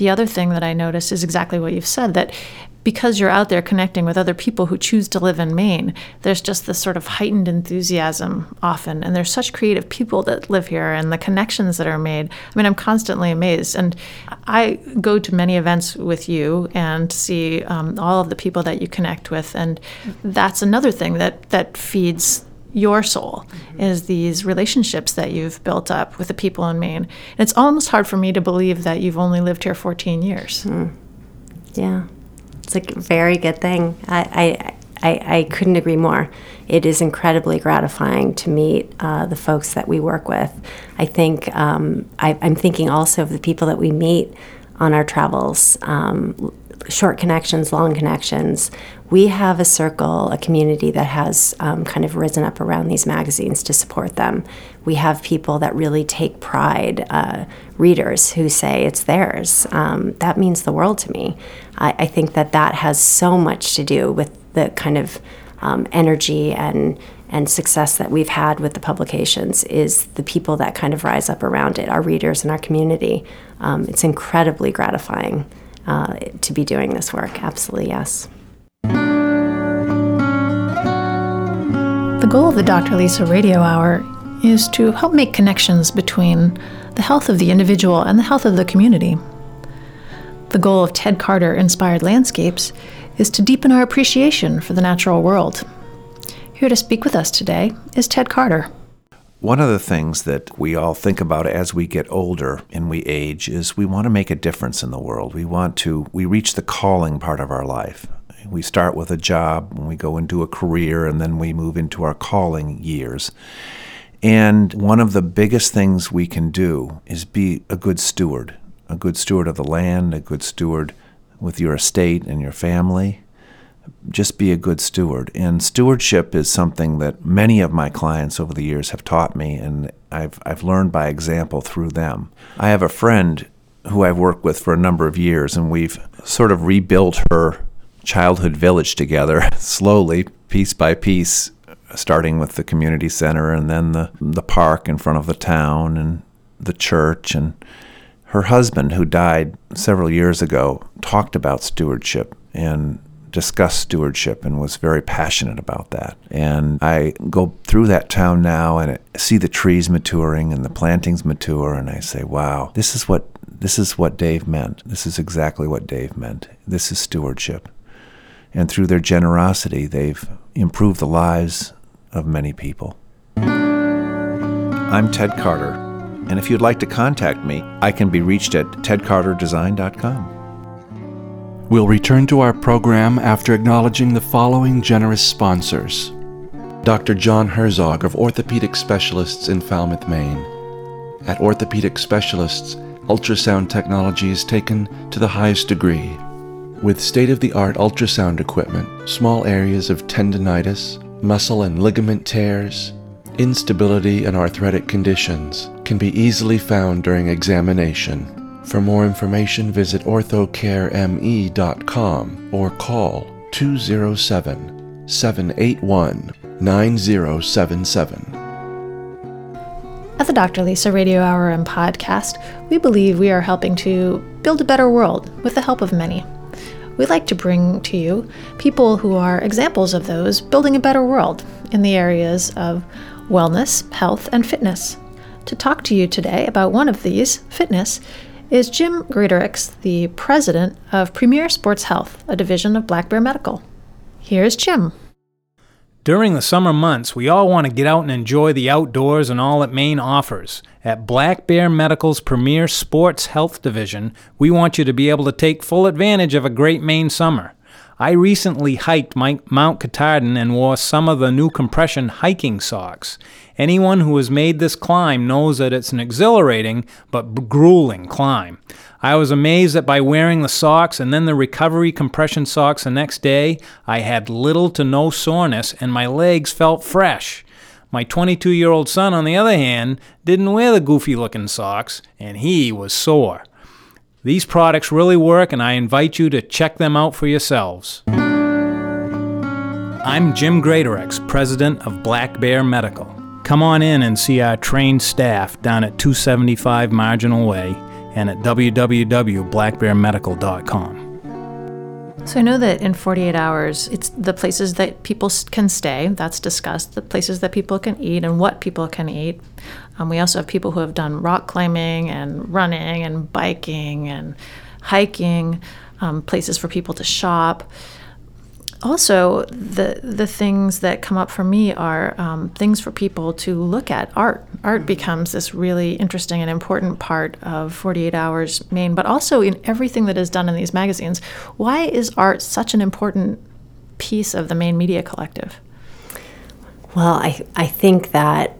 The other thing that I noticed is exactly what you've said that because you're out there connecting with other people who choose to live in Maine, there's just this sort of heightened enthusiasm often. And there's such creative people that live here and the connections that are made. I mean, I'm constantly amazed. And I go to many events with you and see um, all of the people that you connect with. And that's another thing that, that feeds your soul mm-hmm. is these relationships that you've built up with the people in Maine. And it's almost hard for me to believe that you've only lived here 14 years. Mm. Yeah, it's a very good thing. I, I, I, I, couldn't agree more. It is incredibly gratifying to meet uh, the folks that we work with. I think um, I, am thinking also of the people that we meet on our travels. Um, short connections, long connections. We have a circle, a community that has um, kind of risen up around these magazines to support them. We have people that really take pride, uh, readers who say it's theirs. Um, that means the world to me. I, I, think that that has so much to do with the kind of um, energy and and success that we've had with the publications is the people that kind of rise up around it, our readers and our community. Um, it's incredibly gratifying uh, to be doing this work. Absolutely, yes. The goal of the Dr. Lisa Radio Hour is to help make connections between the health of the individual and the health of the community. The goal of Ted Carter Inspired Landscapes is to deepen our appreciation for the natural world. Here to speak with us today is Ted Carter. One of the things that we all think about as we get older and we age is we want to make a difference in the world. We want to, we reach the calling part of our life. We start with a job, and we go into a career, and then we move into our calling years. And one of the biggest things we can do is be a good steward, a good steward of the land, a good steward with your estate and your family just be a good steward. And stewardship is something that many of my clients over the years have taught me, and I've, I've learned by example through them. I have a friend who I've worked with for a number of years, and we've sort of rebuilt her childhood village together slowly, piece by piece, starting with the community center and then the, the park in front of the town and the church. And her husband, who died several years ago, talked about stewardship and discussed stewardship and was very passionate about that. And I go through that town now and see the trees maturing and the plantings mature, and I say, "Wow, this is what this is what Dave meant. This is exactly what Dave meant. This is stewardship." And through their generosity, they've improved the lives of many people. I'm Ted Carter, and if you'd like to contact me, I can be reached at tedcarterdesign.com. We'll return to our program after acknowledging the following generous sponsors Dr. John Herzog of Orthopedic Specialists in Falmouth, Maine. At Orthopedic Specialists, ultrasound technology is taken to the highest degree. With state of the art ultrasound equipment, small areas of tendonitis, muscle and ligament tears, instability, and arthritic conditions can be easily found during examination. For more information, visit orthocareme.com or call 207 781 9077. At the Dr. Lisa Radio Hour and Podcast, we believe we are helping to build a better world with the help of many. We like to bring to you people who are examples of those building a better world in the areas of wellness, health, and fitness. To talk to you today about one of these, fitness, is Jim Greatorex, the president of Premier Sports Health, a division of Black Bear Medical. Here's Jim. During the summer months, we all want to get out and enjoy the outdoors and all that Maine offers. At Black Bear Medical's premier sports health division, we want you to be able to take full advantage of a great Maine summer. I recently hiked Mount Katahdin and wore some of the new compression hiking socks. Anyone who has made this climb knows that it's an exhilarating but grueling climb. I was amazed that by wearing the socks and then the recovery compression socks the next day, I had little to no soreness and my legs felt fresh. My 22 year old son, on the other hand, didn't wear the goofy looking socks and he was sore. These products really work, and I invite you to check them out for yourselves. I'm Jim Greatorex, president of Black Bear Medical. Come on in and see our trained staff down at 275 Marginal Way and at www.blackbearmedical.com. So I know that in 48 hours, it's the places that people can stay, that's discussed, the places that people can eat and what people can eat. Um, we also have people who have done rock climbing and running and biking and hiking, um, places for people to shop. Also the the things that come up for me are um, things for people to look at. Art art becomes this really interesting and important part of 48 hours maine but also in everything that is done in these magazines. Why is art such an important piece of the maine media collective? Well i i think that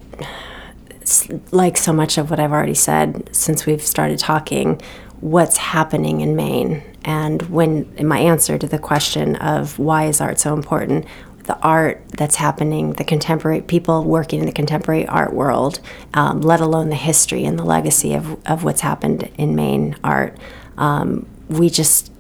like so much of what i've already said since we've started talking what's happening in maine and when in my answer to the question of why is art so important, the art that's happening, the contemporary people working in the contemporary art world, um, let alone the history and the legacy of, of what's happened in Maine art, um, we just,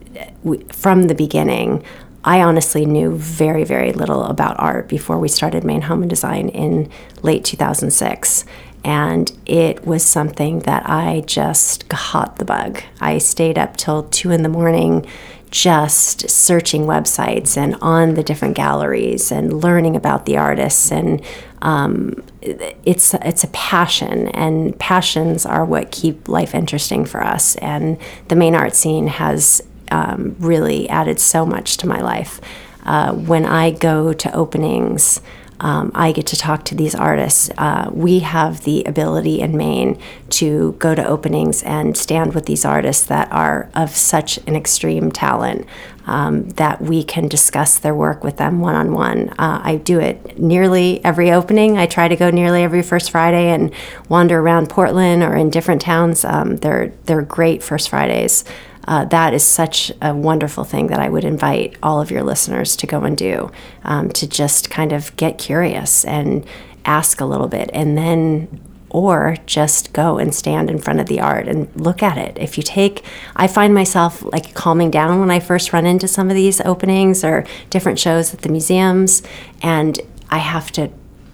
we, from the beginning, I honestly knew very, very little about art before we started Maine Home and Design in late 2006. And it was something that I just caught the bug. I stayed up till two in the morning just searching websites and on the different galleries and learning about the artists. And um, it's it's a passion and passions are what keep life interesting for us. And the Maine art scene has um, really added so much to my life. Uh, when I go to openings um, I get to talk to these artists. Uh, we have the ability in Maine to go to openings and stand with these artists that are of such an extreme talent um, that we can discuss their work with them one on one. I do it nearly every opening. I try to go nearly every first Friday and wander around Portland or in different towns. Um, they're they're great First Fridays uh, that is such a wonderful thing that I would invite all of your listeners to go and do um, to just kind of get curious and ask a little bit and then or just go and stand in front of the art and look at it. If you take, I find myself like calming down when I first run into some of these openings or different shows at the museums, and I have to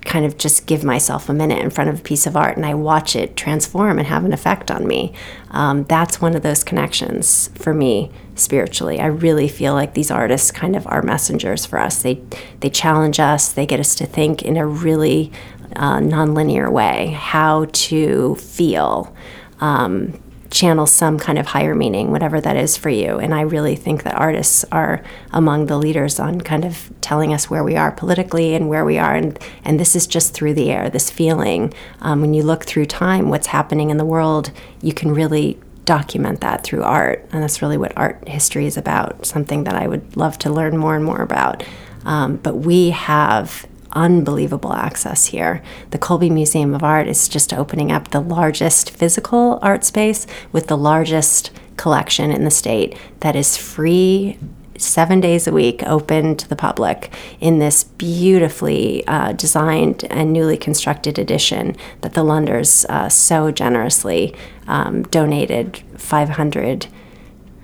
kind of just give myself a minute in front of a piece of art and I watch it transform and have an effect on me. Um, that's one of those connections for me spiritually. I really feel like these artists kind of are messengers for us. They they challenge us. They get us to think in a really uh, nonlinear way how to feel. Um, channel some kind of higher meaning, whatever that is for you. And I really think that artists are among the leaders on kind of telling us where we are politically and where we are. And, and this is just through the air, this feeling. Um, when you look through time, what's happening in the world, you can really document that through art. And that's really what art history is about, something that I would love to learn more and more about. Um, but we have unbelievable access here. The Colby Museum of Art is just opening up the largest physical art space with the largest collection in the state that is free seven days a week open to the public in this beautifully uh, designed and newly constructed addition that the Lunders uh, so generously um, donated 500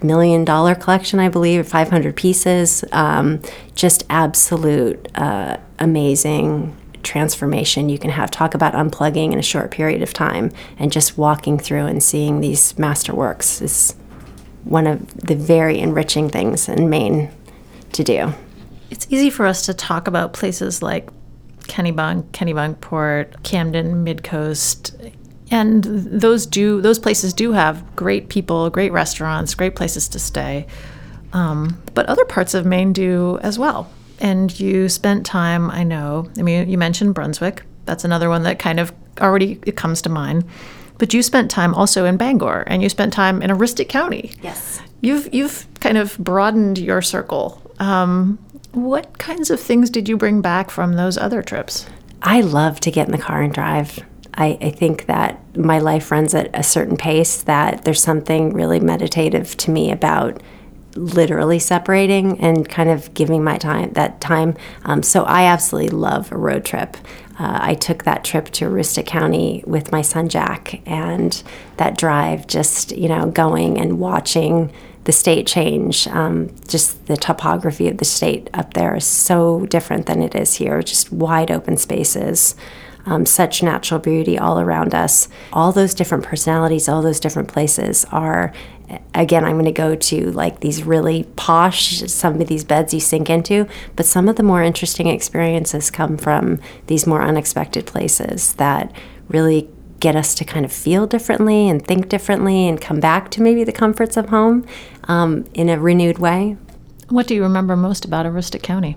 million dollar collection, I believe, 500 pieces. Um, just absolute uh, amazing transformation you can have. Talk about unplugging in a short period of time and just walking through and seeing these masterworks is one of the very enriching things in Maine to do. It's easy for us to talk about places like Kennebunk, Kennebunkport, Camden, Midcoast, and those do those places do have great people, great restaurants, great places to stay. Um, but other parts of Maine do as well. And you spent time, I know. I mean, you mentioned Brunswick. That's another one that kind of already it comes to mind. But you spent time also in Bangor, and you spent time in Aroostook County. Yes. You've you've kind of broadened your circle. Um, what kinds of things did you bring back from those other trips? I love to get in the car and drive. I, I, think that my life runs at a certain pace that there's something really meditative to me about literally separating and kind of giving my time that time. Um, so I absolutely love a road trip. Uh, I took that trip to Aroostook County with my son Jack, and that drive, just you know, going and watching the state change. Um, just the topography of the state up there is so different than it is here. Just wide open spaces. Um, such natural beauty all around us. All those different personalities, all those different places are again, I'm going to go to like these really posh, some of these beds you sink into, but some of the more interesting experiences come from these more unexpected places that really get us to kind of feel differently and think differently and come back to maybe the comforts of home um, in a renewed way. What do you remember most about Aroostook County?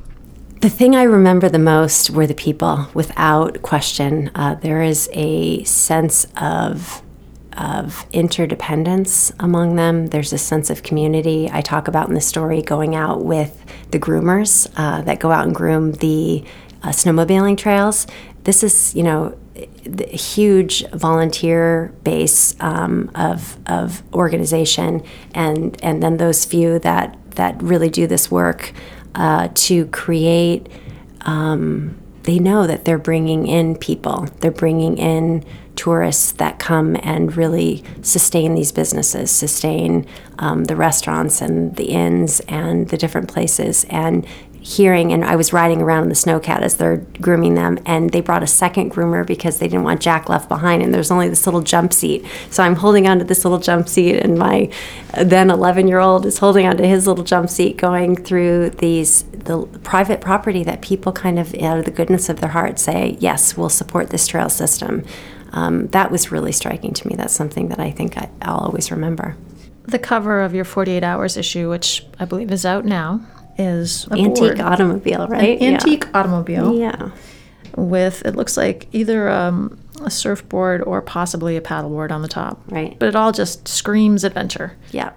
The thing I remember the most were the people, without question. Uh, there is a sense of of interdependence among them. There's a sense of community. I talk about in the story going out with the groomers uh, that go out and groom the uh, snowmobiling trails. This is, you know, the huge volunteer base um, of, of organization, and and then those few that that really do this work uh, to create. Um, they know that they're bringing in people. They're bringing in tourists that come and really sustain these businesses, sustain um, the restaurants and the inns and the different places. And hearing, and I was riding around in the snowcat as they're grooming them, and they brought a second groomer because they didn't want Jack left behind, and there's only this little jump seat. So I'm holding onto this little jump seat, and my then 11 year old is holding onto his little jump seat, going through these the private property that people kind of out of the goodness of their heart say, yes, we'll support this trail system um, that was really striking to me. That's something that I think I, will always remember. The cover of your 48 Hours issue, which I believe is out now, is antique board. automobile, right? An antique yeah. automobile. Yeah. With it looks like either um, a surfboard or possibly a paddleboard on the top. Right. But it all just screams adventure. Yeah.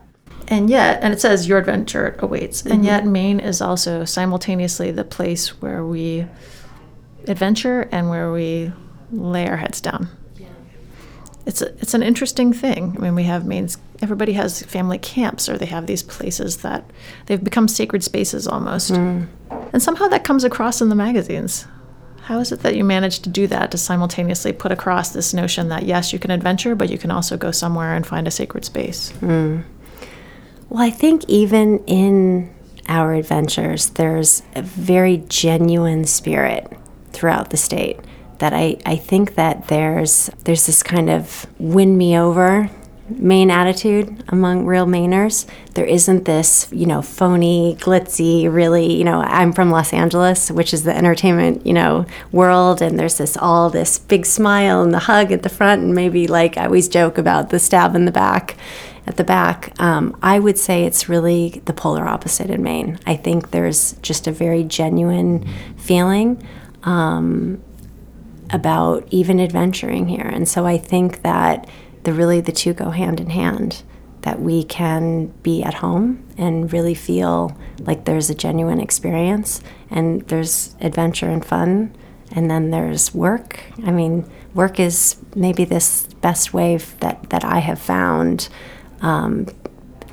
And yet, and it says your adventure awaits. Mm-hmm. And yet, Maine is also simultaneously the place where we adventure and where we lay our heads down it's a, it's an interesting thing. I mean, we have means Everybody has family camps, or they have these places that they've become sacred spaces almost, mm. and somehow that comes across in the magazines. How is it that you managed to do that to simultaneously put across this notion that yes, you can adventure, but you can also go somewhere and find a sacred space? Mm. Well, I think even in our adventures, there's a very genuine spirit throughout the state that I, I think that there's there's this kind of win me over Maine attitude among real Mainers. There isn't this, you know, phony, glitzy, really, you know, I'm from Los Angeles, which is the entertainment, you know, world, and there's this all this big smile and the hug at the front, and maybe like I always joke about the stab in the back at the back. Um, I would say it's really the polar opposite in Maine. I think there's just a very genuine feeling. Um, about even adventuring here. And so I think that the really the two go hand in hand that we can be at home and really feel like there's a genuine experience and there's adventure and fun and then there's work. I mean, work is maybe this best way that, that I have found um,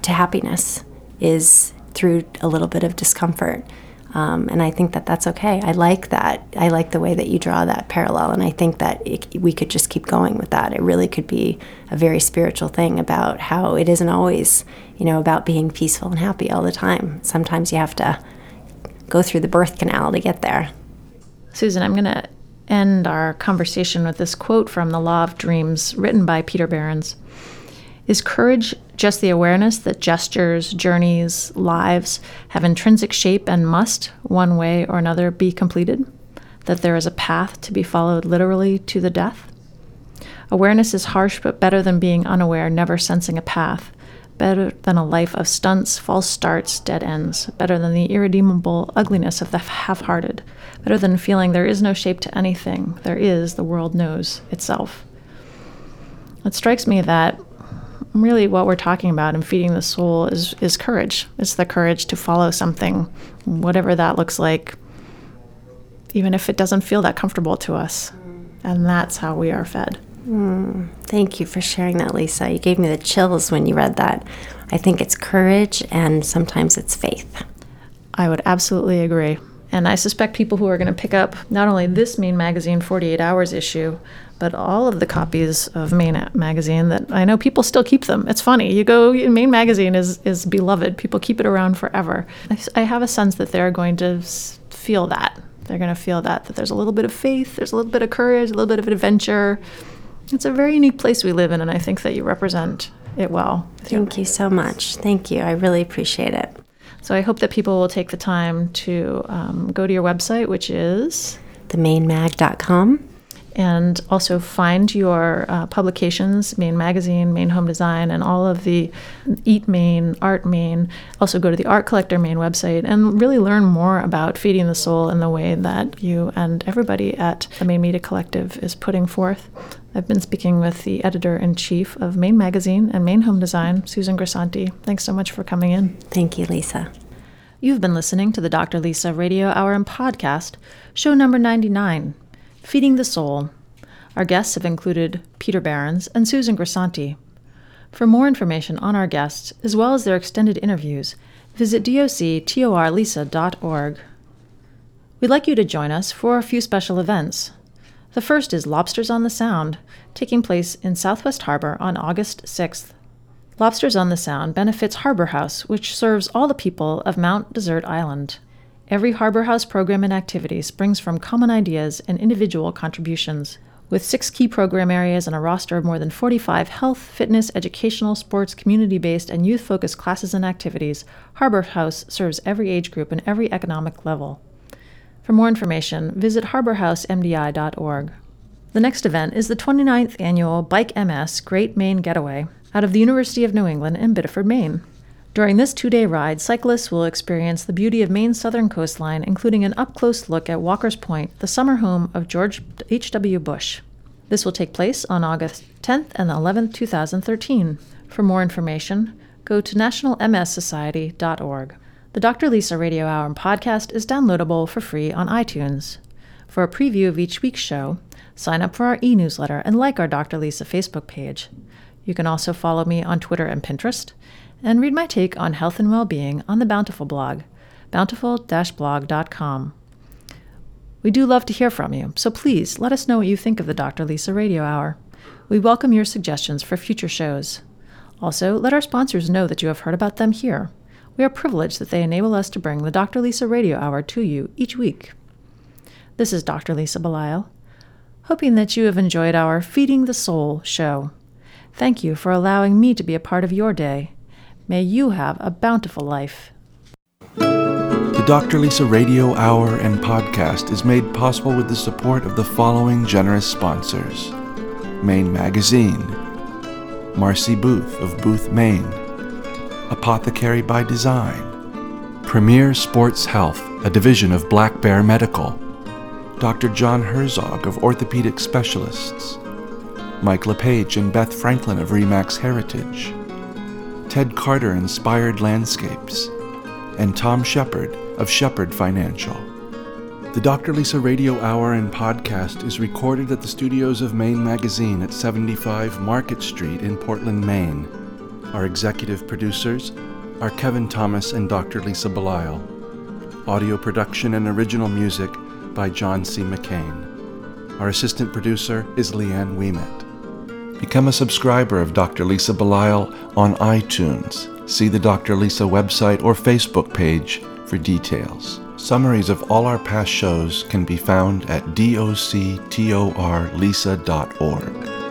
to happiness is through a little bit of discomfort. Um, and I think that that's okay. I like that. I like the way that you draw that parallel. And I think that it, we could just keep going with that. It really could be a very spiritual thing about how it isn't always, you know, about being peaceful and happy all the time. Sometimes you have to go through the birth canal to get there. Susan, I'm going to end our conversation with this quote from The Law of Dreams, written by Peter Behrens. Is courage just the awareness that gestures, journeys, lives have intrinsic shape and must, one way or another, be completed? That there is a path to be followed literally to the death? Awareness is harsh, but better than being unaware, never sensing a path. Better than a life of stunts, false starts, dead ends. Better than the irredeemable ugliness of the half hearted. Better than feeling there is no shape to anything. There is, the world knows itself. It strikes me that really what we're talking about in feeding the soul is is courage. It's the courage to follow something, whatever that looks like, even if it doesn't feel that comfortable to us. And that's how we are fed. Mm, thank you for sharing that, Lisa. You gave me the chills when you read that. I think it's courage and sometimes it's faith. I would absolutely agree. And I suspect people who are going to pick up not only this Maine Magazine 48 Hours issue, but all of the copies of Maine Magazine that I know people still keep them. It's funny. You go, Maine Magazine is, is beloved. People keep it around forever. I, I have a sense that they're going to feel that. They're going to feel that, that there's a little bit of faith, there's a little bit of courage, a little bit of adventure. It's a very unique place we live in, and I think that you represent it well. Thank you so much. Thank you. I really appreciate it. So I hope that people will take the time to um, go to your website, which is themainemag.com and also find your uh, publications, Maine Magazine, Maine Home Design, and all of the Eat Maine, Art Maine. Also, go to the Art Collector Maine website and really learn more about feeding the soul in the way that you and everybody at the Maine Media Collective is putting forth. I've been speaking with the editor in chief of Maine Magazine and Maine Home Design, Susan Grisanti. Thanks so much for coming in. Thank you, Lisa. You've been listening to the Dr. Lisa Radio Hour and Podcast, show number 99. Feeding the Soul. Our guests have included Peter Behrens and Susan Grisanti. For more information on our guests, as well as their extended interviews, visit doctorlisa.org. We'd like you to join us for a few special events. The first is Lobsters on the Sound, taking place in Southwest Harbor on August 6th. Lobsters on the Sound benefits Harbor House, which serves all the people of Mount Desert Island. Every Harbor House program and activity springs from common ideas and individual contributions. With six key program areas and a roster of more than 45 health, fitness, educational, sports, community based, and youth focused classes and activities, Harbor House serves every age group and every economic level. For more information, visit harborhousemdi.org. The next event is the 29th annual Bike MS Great Maine Getaway out of the University of New England in Biddeford, Maine. During this two day ride, cyclists will experience the beauty of Maine's southern coastline, including an up close look at Walker's Point, the summer home of George H.W. Bush. This will take place on August 10th and 11th, 2013. For more information, go to nationalmssociety.org. The Dr. Lisa Radio Hour and podcast is downloadable for free on iTunes. For a preview of each week's show, sign up for our e newsletter and like our Dr. Lisa Facebook page. You can also follow me on Twitter and Pinterest and read my take on health and well being on the Bountiful blog, bountiful blog.com. We do love to hear from you, so please let us know what you think of the Dr. Lisa Radio Hour. We welcome your suggestions for future shows. Also, let our sponsors know that you have heard about them here. We are privileged that they enable us to bring the Dr. Lisa Radio Hour to you each week. This is Dr. Lisa Belisle, hoping that you have enjoyed our Feeding the Soul show. Thank you for allowing me to be a part of your day. May you have a bountiful life. The Dr. Lisa Radio Hour and podcast is made possible with the support of the following generous sponsors Maine Magazine, Marcy Booth of Booth, Maine, Apothecary by Design, Premier Sports Health, a division of Black Bear Medical, Dr. John Herzog of Orthopedic Specialists, Mike LePage and Beth Franklin of Remax Heritage. Ted Carter Inspired Landscapes, and Tom Shepard of Shepard Financial. The Dr. Lisa Radio Hour and podcast is recorded at the studios of Maine Magazine at 75 Market Street in Portland, Maine. Our executive producers are Kevin Thomas and Dr. Lisa Belisle. Audio production and original music by John C. McCain. Our assistant producer is Leanne Weimet. Become a subscriber of Dr. Lisa Belisle on iTunes. See the Dr. Lisa website or Facebook page for details. Summaries of all our past shows can be found at doctorlisa.org.